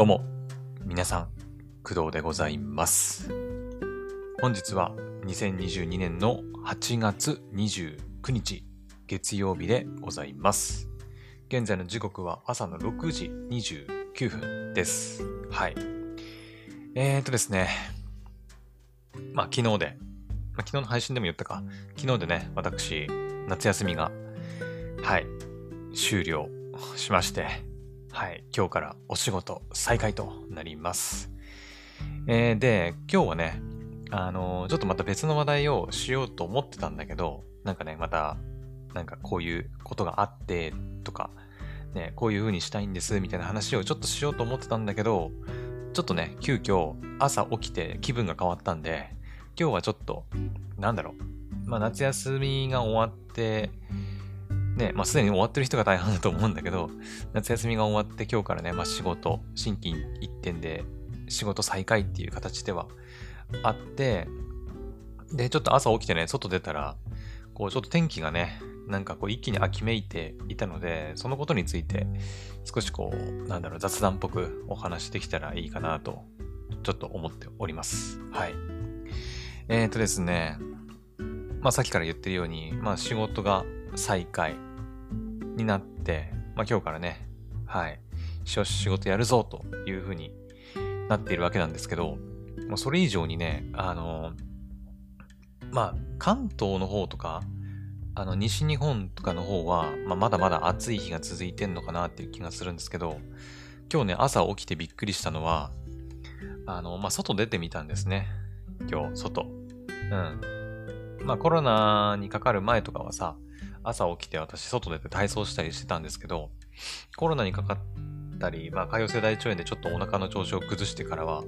どうも、皆さん、工藤でございます。本日は2022年の8月29日、月曜日でございます。現在の時刻は朝の6時29分です。はい。えーとですね、まあ昨日で、まあ、昨日の配信でも言ったか、昨日でね、私、夏休みが、はい、終了しまして、はい、今日からお仕事再開となります。えーで、今日はね、あのーちょっとまた別の話題をしようと思ってたんだけど、なんかね、また、なんかこういうことがあって、とか、ね、こういう風にしたいんです、みたいな話をちょっとしようと思ってたんだけど、ちょっとね、急遽朝起きて気分が変わったんで、今日はちょっと、なんだろう、まあ夏休みが終わって、ね、まあすでに終わってる人が大半だと思うんだけど、夏休みが終わって今日からね、まあ仕事、新規一点で仕事再開っていう形ではあって、で、ちょっと朝起きてね、外出たら、こうちょっと天気がね、なんかこう一気に秋めいていたので、そのことについて少しこう、なんだろう、雑談っぽくお話できたらいいかなと、ちょっと思っております。はい。えーとですね、まあさっきから言ってるように、まあ仕事が再開になって、まあ今日からね、はい、仕事やるぞというふうになっているわけなんですけど、もうそれ以上にね、あの、まあ関東の方とか、あの西日本とかの方は、まあ、まだまだ暑い日が続いてんのかなっていう気がするんですけど、今日ね、朝起きてびっくりしたのは、あの、まあ、外出てみたんですね。今日、外。うん。まあ、コロナにかかる前とかはさ、朝起きて私、外出て体操したりしてたんですけど、コロナにかかったり、まあ、潰瘍性大腸炎でちょっとお腹の調子を崩してからは、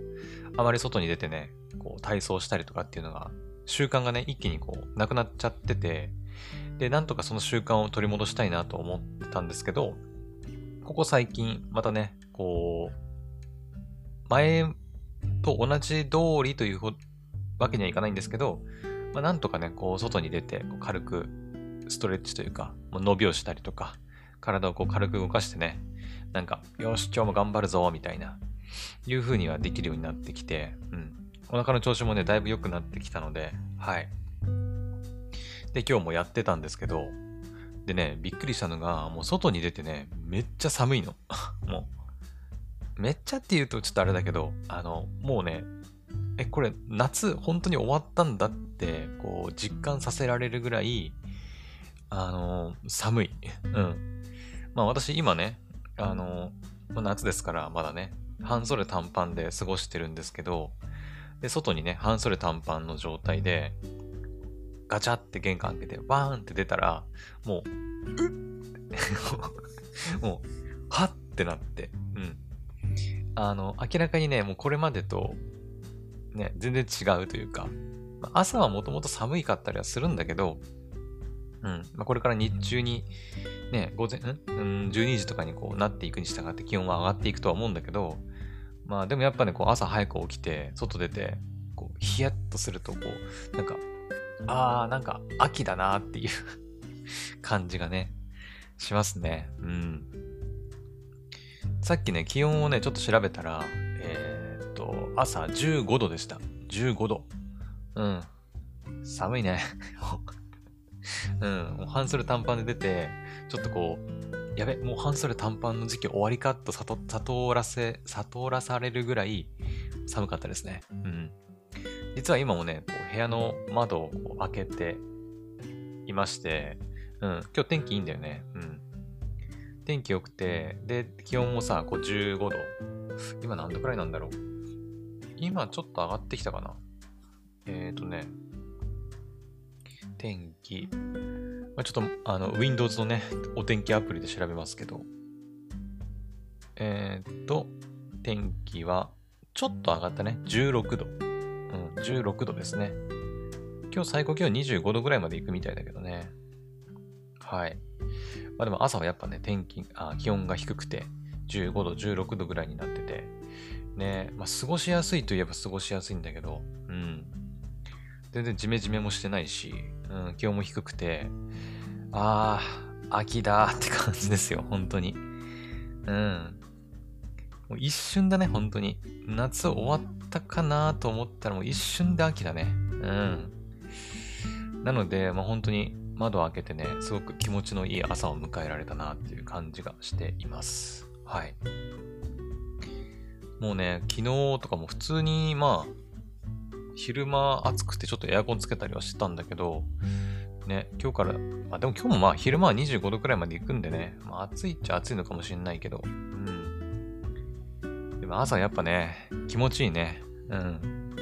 あまり外に出てね、こう、体操したりとかっていうのが、習慣がね、一気にこう、なくなっちゃってて、で、なんとかその習慣を取り戻したいなと思ってたんですけど、ここ最近、またね、こう、前と同じ通りというわけにはいかないんですけど、まあ、なんとかね、こう、外に出て、軽くストレッチというか、もう伸びをしたりとか、体をこう軽く動かしてね、なんか、よし、今日も頑張るぞ、みたいな、いう風にはできるようになってきて、うん。お腹の調子もね、だいぶ良くなってきたので、はい。で、今日もやってたんですけど、でね、びっくりしたのが、もう外に出てね、めっちゃ寒いの。もう。めっちゃって言うとちょっとあれだけど、あの、もうね、え、これ夏本当に終わったんだって、こう、実感させられるぐらい、あの、寒い。うん。まあ私今ね、あの、まあ、夏ですからまだね、半袖短パンで過ごしてるんですけど、で、外にね、半袖短パンの状態で、ガチャって玄関開けて、バーンって出たら、もう、うっ もう、はってなって、うん。あの、明らかにね、もうこれまでと、ね、全然違うというか、朝はもともと寒いかったりはするんだけど、うん。まあ、これから日中に、ね、午前、ん？うん、12時とかにこうなっていくに従って気温は上がっていくとは思うんだけど、まあでもやっぱね、こう朝早く起きて、外出て、こう、ヒヤッとすると、こう、なんか、あー、なんか秋だなっていう 感じがね、しますね。うん。さっきね、気温をね、ちょっと調べたら、えーっと、朝15度でした。15度。うん。寒いね。うん。もう半袖短パンで出て、ちょっとこう、やべ、もう半袖短パンの時期終わりかと悟悟らせ、悟らされるぐらい寒かったですね。うん。実は今もね、こう部屋の窓をこう開けていまして、うん、今日天気いいんだよね。うん。天気良くて、で、気温もさ、こう15度。今何度くらいなんだろう。今ちょっと上がってきたかな。えーとね、天気。まあ、ちょっと、あの、Windows のね、お天気アプリで調べますけど、えーと、天気は、ちょっと上がったね。16度。うん、16度ですね。今日最高気温25度ぐらいまで行くみたいだけどね。はい。まあでも朝はやっぱね、天気、あ気温が低くて、15度、16度ぐらいになってて、ね、まあ過ごしやすいといえば過ごしやすいんだけど、うん。全然ジメジメもしてないし、うん、気温も低くて、あー、秋だって感じですよ、本当に。うん。もう一瞬だね、本当に。夏終わったかなと思ったらもう一瞬で秋だね。うん。なので、まあ、本当に窓を開けてね、すごく気持ちのいい朝を迎えられたなっていう感じがしています。はい。もうね、昨日とかも普通に、まあ、昼間暑くてちょっとエアコンつけたりはしてたんだけど、ね、今日から、まあでも今日もまあ昼間は25度くらいまで行くんでね、まあ暑いっちゃ暑いのかもしれないけど、うん。でも朝やっぱね、気持ちいいね。うん。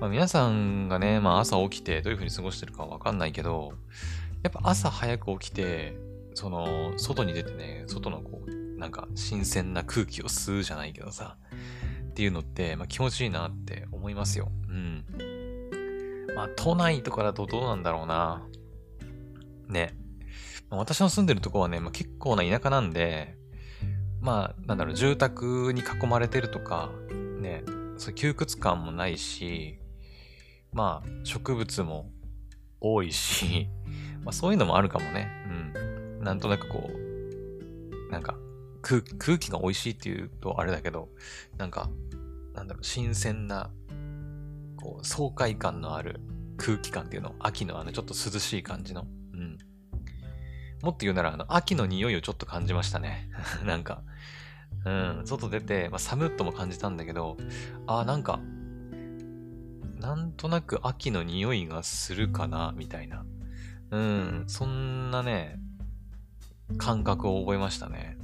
まあ皆さんがね、まあ朝起きてどういう風に過ごしてるかわかんないけど、やっぱ朝早く起きて、その、外に出てね、外のこう、なんか新鮮な空気を吸うじゃないけどさ、っていうのって、まあ、気持ちいいなって思いますよ。うん。まあ、都内とかだとどうなんだろうな。ね。ま、私の住んでるとこはね、まあ、結構な田舎なんで、まあ、なんだろう、住宅に囲まれてるとか、ね、そう窮屈感もないし、まあ、植物も多いし、まあそういうのもあるかもね。うん。なんとなくこう、なんか、空空気が美味しいっていうとあれだけど、なんか、なんだろう、新鮮な、こう、爽快感のある空気感っていうの、秋のあの、ちょっと涼しい感じの、うん。もっと言うなら、あの、秋の匂いをちょっと感じましたね。なんか、うん、外出て、まあ、寒っとも感じたんだけど、あ、なんか、なんとなく秋の匂いがするかな、みたいな。うん、そんなね、感覚を覚えましたね。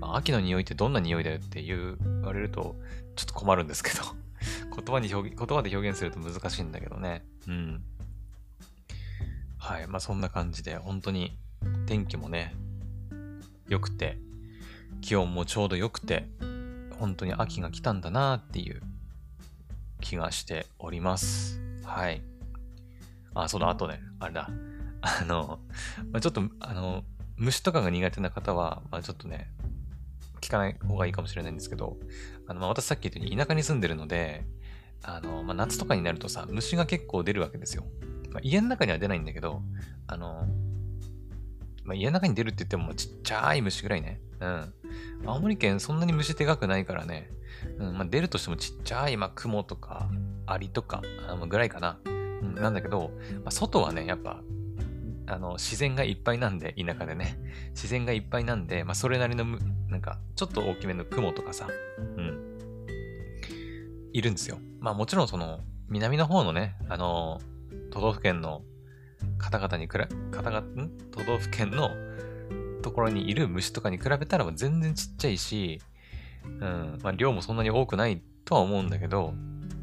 まあ、秋の匂いってどんな匂いだよって言われるとちょっと困るんですけど 言葉に表、言葉で表現すると難しいんだけどね。うん。はい。まあそんな感じで、本当に天気もね、良くて、気温もちょうど良くて、本当に秋が来たんだなっていう気がしております。はい。あ、そうだ、あとね、あれだ。あの、まあ、ちょっと、あの、虫とかが苦手な方は、まあ、ちょっとね、聞かない方がいいかもしれないんですけど、あの、まあ、私さっき言ったように田舎に住んでるので、あの、まあ、夏とかになるとさ、虫が結構出るわけですよ。まあ、家の中には出ないんだけど、あの、まあ、家の中に出るって言ってもちっちゃい虫ぐらいね。うん。青森県そんなに虫でかくないからね。うん、まあ、出るとしてもちっちゃい、まあ、雲とか、アリとか、あぐらいかな。うん、なんだけど、まあ、外はね、やっぱあの、自然がいっぱいなんで、田舎でね。自然がいっぱいなんで、まあ、それなりの、なんか、ちょっと大きめの雲とかさ、うん、いるんですよ。まあ、もちろんその、南の方のね、あの、都道府県の方々にくら、方々、ん？都道府県のところにいる虫とかに比べたら全然ちっちゃいし、うん、まあ、量もそんなに多くないとは思うんだけど、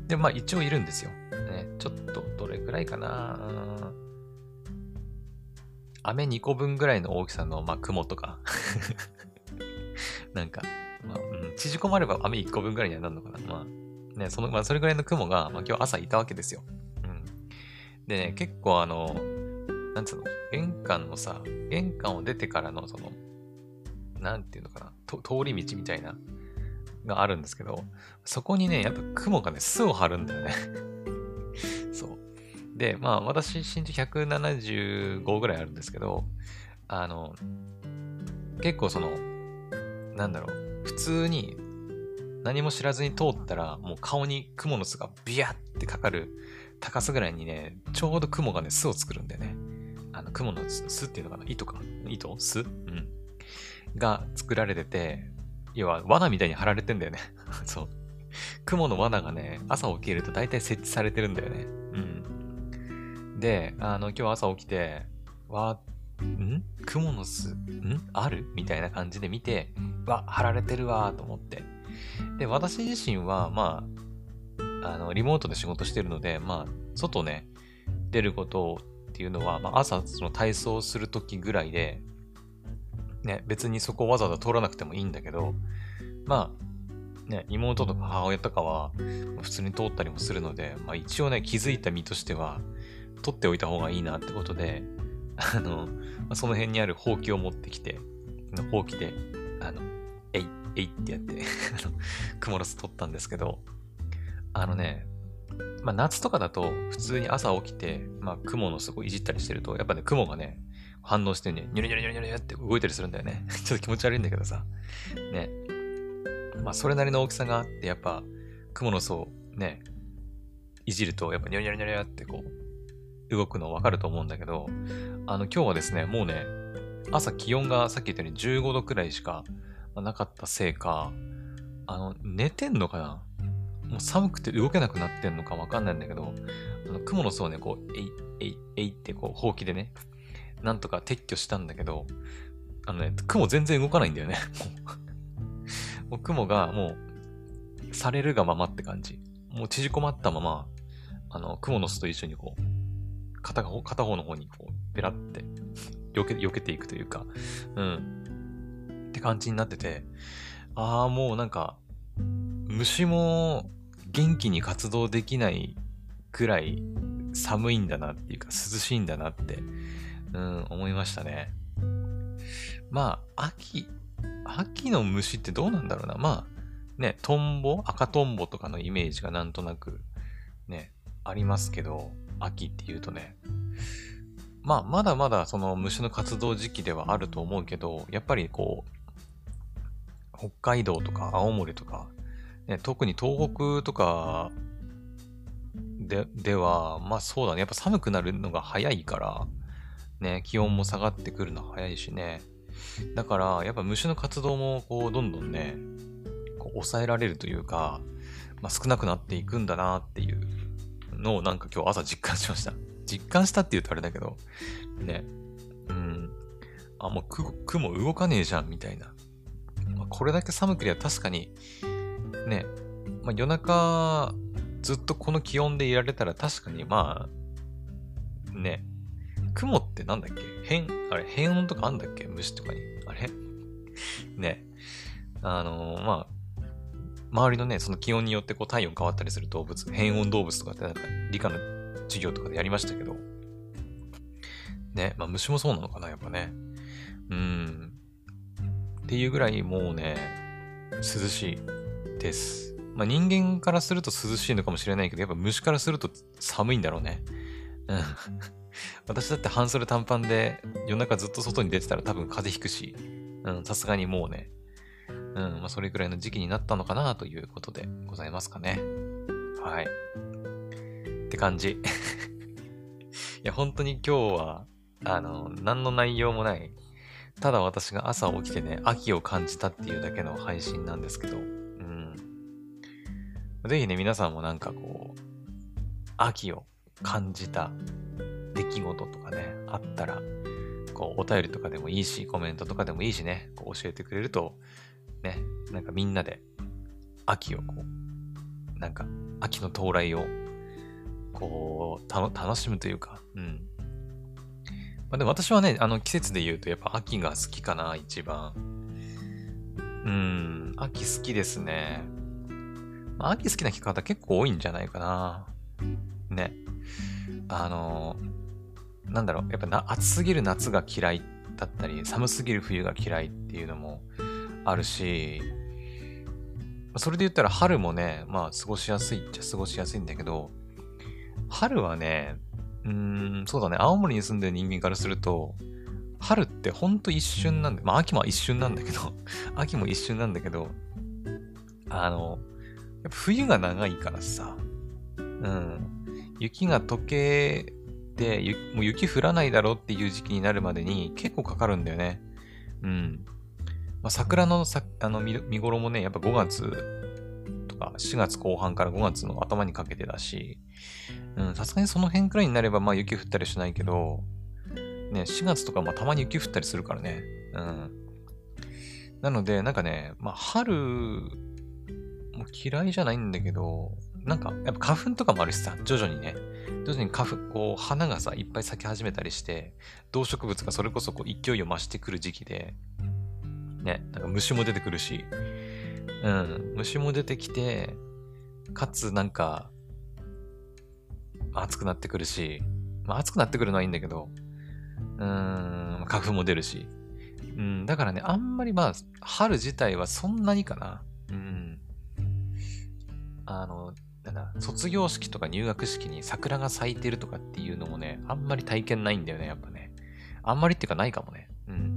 で、まあ、一応いるんですよ。ね、ちょっと、どれくらいかな、うん飴2個分ぐらいの大きさの、まあ、雲とか なんか、まあ、うん、縮こまれば飴1個分ぐらいにはなるのかな。まあ、ね、その、まあ、それぐらいの雲が、まあ、今日朝いたわけですよ。うん。でね、結構あの、なんつうの、玄関のさ、玄関を出てからの、その、なんていうのかな、通り道みたいな、があるんですけど、そこにね、やっぱ雲がね、巣を張るんだよね そう。で、まあ私身長175ぐらいあるんですけど、あの、結構その、なんだろう、普通に何も知らずに通ったら、もう顔に雲の巣がビヤってかかる高さぐらいにね、ちょうど雲がね、巣を作るんだよね。あの、雲の巣っていうのかな？糸か？糸？巣？うん。が作られてて、要は罠みたいに張られてんだよね。そう。雲の罠がね、朝起きると大体設置されてるんだよね。で、あの、今日朝起きて、わ、ん？蜘蛛の巣、ん？ある？みたいな感じで見て、わ、貼られてるわ、と思って。で、私自身は、まあ、あの、リモートで仕事してるので、まあ、外ね、出ることっていうのは、まあ、朝、その体操するときぐらいで、ね、別にそこをわざわざ通らなくてもいいんだけど、まあ、ね、妹とか母親とかは、普通に通ったりもするので、まあ一応ね、気づいた身としては、取っておいた方がいいなってことで、あの、その辺にあるほうきを持ってきて、ほうきで、あの、えい、えいってやって、あの、クモの巣取ったんですけど、あのね、まあ夏とかだと普通に朝起きて、まあ雲の巣をいじったりしてると、やっぱね、雲がね、反応してね、ニュルニュルニュルニュルって動いたりするんだよね。ちょっと気持ち悪いんだけどさ。ね。まあ、それなりの大きさがあって、やっぱ、雲の層、ね、いじると、やっぱニョニョニョニョってこう、動くのわかると思うんだけど、あの、今日はですね、もうね、朝気温がさっき言ったように15度くらいしかなかったせいか、あの、寝てんのかな？もう寒くて動けなくなってんのかわかんないんだけど、あの雲の層をね、こう、えい、えい、えいってこう、ほうきでね、なんとか撤去したんだけど、あのね、雲全然動かないんだよね。もう雲がもう、されるがままって感じ。もう縮こまったまま、あの、雲の巣と一緒にこう、片方、片方の方にこう、ペラって、避け、避けていくというか、うん。って感じになってて、ああ、もうなんか、虫も元気に活動できないくらい寒いんだなっていうか、涼しいんだなって、うん、思いましたね。まあ、秋、秋の虫ってどうなんだろうな。まあ、ね、トンボ赤トンボとかのイメージがなんとなく、ね、ありますけど、秋って言うとね。まあ、まだまだその虫の活動時期ではあると思うけど、やっぱりこう、北海道とか青森とか、ね、特に東北とかででは、まあそうだね。やっぱ寒くなるのが早いから、ね、気温も下がってくるの早いしね。だから、やっぱ虫の活動も、こう、どんどんね、こう抑えられるというか、まあ、少なくなっていくんだなっていうのをなんか今日朝実感しました。実感したって言うとあれだけど、ね。うん。あ、もう雲動かねえじゃん、みたいな。まあ、これだけ寒くりゃ確かに、ね、まあ、夜中、ずっとこの気温でいられたら確かにまあ、ね、雲ってなんだっけ？変、あれ、変温とかあんだっけ？虫とかに。あれ？ね。あのー、まあ、周りのね、その気温によってこう体温変わったりする動物、変温動物とかってなんか理科の授業とかでやりましたけど、ね、まあ虫もそうなのかな、やっぱね。うん。っていうぐらいもうね、涼しいです。まあ人間からすると涼しいのかもしれないけど、やっぱ虫からすると寒いんだろうね。うん。私だって半袖短パンで夜中ずっと外に出てたら多分風邪ひくし、うん、さすがにもうね、うん、まあそれくらいの時期になったのかなということでございますかね。はい。って感じ。いや、本当に今日は、あの、何の内容もない、ただ私が朝起きてね、秋を感じたっていうだけの配信なんですけど、うん。ぜひね、皆さんもなんかこう、秋を感じた出来事とかね、あったら、こう、お便りとかでもいいし、コメントとかでもいいしね、こう教えてくれると、ね、なんかみんなで、秋をこう、なんか、秋の到来を、こう、楽しむというか、うん。まあ、でも私はね、あの季節で言うとやっぱ秋が好きかな、一番。うん、秋好きですね。まあ、秋好きな方結構多いんじゃないかな。ね。あのなんだろう、やっぱな暑すぎる夏が嫌いだったり、寒すぎる冬が嫌いっていうのもあるし、それで言ったら春もね、まあ過ごしやすいっちゃ過ごしやすいんだけど、春はね、うーん、そうだね、青森に住んでる人間からすると、春ってほんと一瞬なんで、まあ秋も一瞬なんだけど、秋も一瞬なんだけど、あの、やっぱ冬が長いからさ、うん、雪が溶けて、もう雪降らないだろうっていう時期になるまでに結構かかるんだよね。うん。まあ、桜のさあの見頃もね、やっぱ5月とか4月後半から5月の頭にかけてだし、さすがにその辺くらいになればまあ雪降ったりしないけど、ね、4月とかまあたまに雪降ったりするからね。うん。なので、なんかね、まあ春も嫌いじゃないんだけど、なんか、やっぱ花粉とかもあるしさ、徐々にね、徐々に花粉、こう、花がさ、いっぱい咲き始めたりして、動植物がそれこそこう勢いを増してくる時期で、ね、なんか虫も出てくるし、うん、虫も出てきて、かつなんか、暑くなってくるし、まあ暑くなってくるのはいいんだけど、うん、花粉も出るし、うん、だからね、あんまりまあ、春自体はそんなにかな。うん。あの、なんだ、卒業式とか入学式に桜が咲いてるとかっていうのもね、あんまり体験ないんだよね、やっぱね。あんまりっていうかないかもね。うん。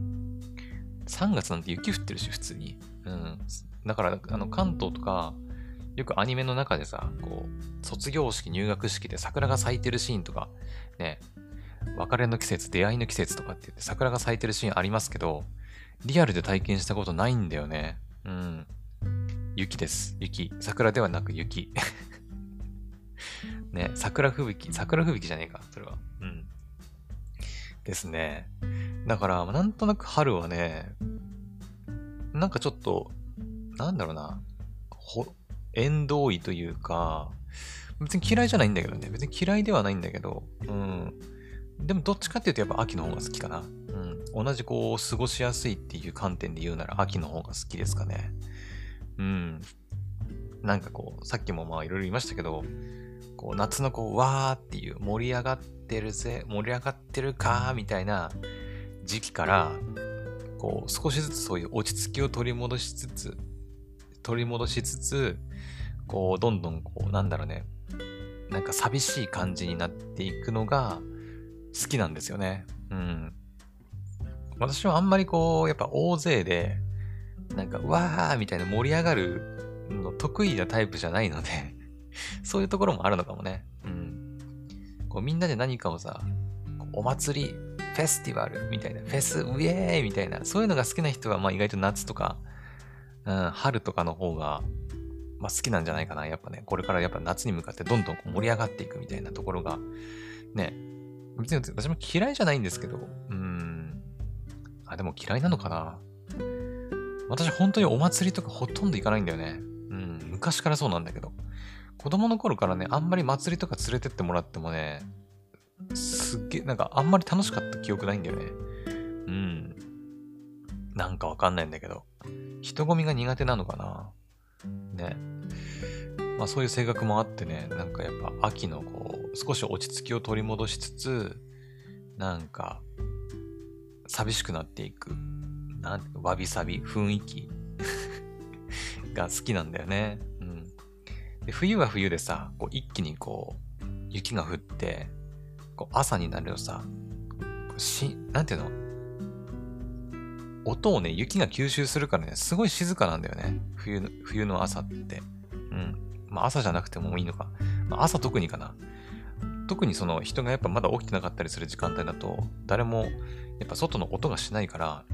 3月なんて雪降ってるし、普通に。うん。だから、あの、関東とか、よくアニメの中でさ、こう、卒業式、入学式で桜が咲いてるシーンとか、ね、別れの季節、出会いの季節とかって言って桜が咲いてるシーンありますけど、リアルで体験したことないんだよね。うん。雪です。雪。桜ではなく雪。ね、桜吹雪。桜吹雪じゃねえか、ですね。だから、なんとなく春はね、なんかちょっと、なんだろうな、ほ、縁遠いというか、別に嫌いじゃないんだけどね。別に嫌いではないんだけど、うん。でもどっちかっていうとやっぱ秋の方が好きかな。うん。同じこう、過ごしやすいっていう観点で言うなら秋の方が好きですかね。うん。なんかこう、さっきもまあいろいろ言いましたけど、こう、夏のこう、わーっていう盛り上がってるぜ、盛り上がってるかーみたいな時期から、こう、少しずつそういう落ち着きを取り戻しつつ、取り戻しつつ、こう、どんどんこう、なんだろうね、なんか寂しい感じになっていくのが好きなんですよね。うん。私はあんまりこう、やっぱ大勢で、なんか、わーみたいな盛り上がるの得意なタイプじゃないので そういうところもあるのかもね。うん。こうみんなで何かをさ、お祭り、フェスティバルみたいな、フェス、ウェーイみたいな、そういうのが好きな人は、まあ意外と夏とか、うん、春とかの方が、まあ好きなんじゃないかな。やっぱね、これからやっぱ夏に向かってどんどん盛り上がっていくみたいなところが、ね、別に私も嫌いじゃないんですけど、うん。あ、でも嫌いなのかな。私本当にお祭りとかほとんど行かないんだよね。うん。昔からそうなんだけど。子供の頃からね、あんまり祭りとか連れてってもらってもね、すっげえ、なんかあんまり楽しかった記憶ないんだよね。うん。なんかわかんないんだけど。人混みが苦手なのかな。ね。まあそういう性格もあってね、なんかやっぱ秋のこう、少し落ち着きを取り戻しつつ、なんか、寂しくなっていく。なんわびさび、雰囲気 が好きなんだよね。で、冬は冬でさ、こう一気にこう、雪が降って、こう朝になるとさ、し、なんていうの？音をね、雪が吸収するからね、すごい静かなんだよね。冬の、冬の朝って。うん。まあ朝じゃなくてもいいのか。まあ、朝特にかな。特にその人がやっぱまだ起きてなかったりする時間帯だと、誰もやっぱ外の音がしないから、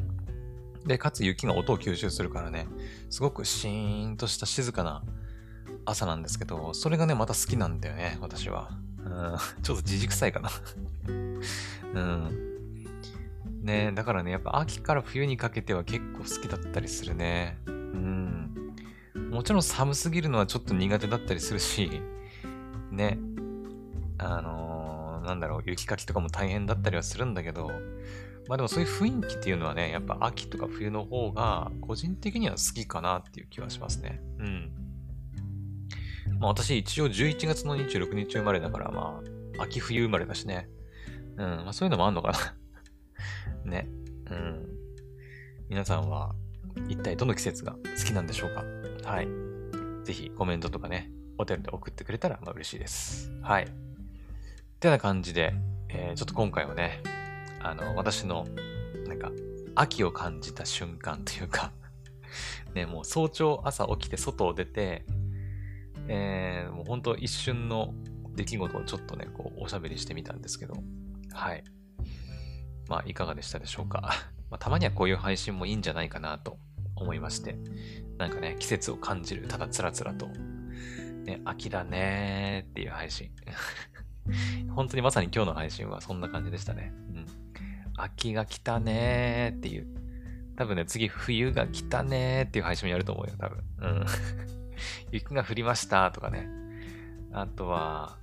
で、かつ雪が音を吸収するからね、すごくシーンとした静かな朝なんですけど、それがね、また好きなんだよね、私は。うん、ちょっとじじくさいかな うん。ねだからね、やっぱ秋から冬にかけては結構好きだったりするね。うん。もちろん寒すぎるのはちょっと苦手だったりするし、ね。あのー、なんだろう、雪かきとかも大変だったりはするんだけど、まあでもそういう雰囲気っていうのはね、やっぱ秋とか冬の方が個人的には好きかなっていう気はしますね。うん。まあ私一応11月の26日生まれだから、まあ秋冬生まれだしね。うん。まあそういうのもあんのかな ね。うん。皆さんは一体どの季節が好きなんでしょうか？はい。ぜひコメントとかね、お便りで送ってくれたらまあ嬉しいです。はい。ってな感じで、えー、ちょっと今回はね、あの、私の、なんか、秋を感じた瞬間というか ね、もう早朝朝起きて外を出て、えー、もう本当一瞬の出来事をちょっとね、こう、おしゃべりしてみたんですけど、はい。まあ、いかがでしたでしょうか。まあ、たまにはこういう配信もいいんじゃないかなと思いまして、なんかね、季節を感じる、ただつらつらと、ね、秋だねーっていう配信。本当にまさに今日の配信はそんな感じでしたね。うん。秋が来たねーっていう。多分ね、次冬が来たねーっていう配信もやると思うよ、多分。うん。雪が降りましたとかね。あとは、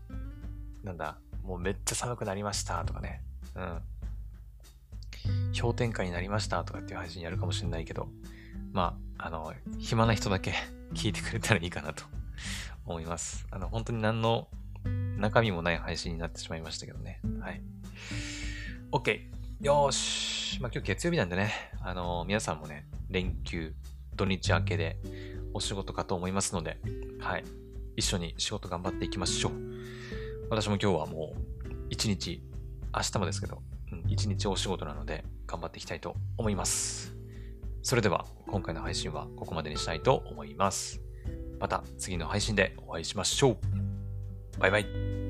なんだ、もうめっちゃ寒くなりましたとかね。うん。氷点下になりましたとかっていう配信やるかもしれないけど、まあ、あの、暇な人だけ 聞いてくれたらいいかなと思います。あの、本当に何の中身もない配信になってしまいましたけどね。はい。OK。よーし。まあ、今日月曜日なんでね、あの、皆さんもね、連休、土日明けでお仕事かと思いますので、はい。一緒に仕事頑張っていきましょう。私も今日はもう、一日、明日もですけど、うん、一日お仕事なので、頑張っていきたいと思います。それでは今回の配信はここまでにしたいと思います。また次の配信でお会いしましょう。バイバイ。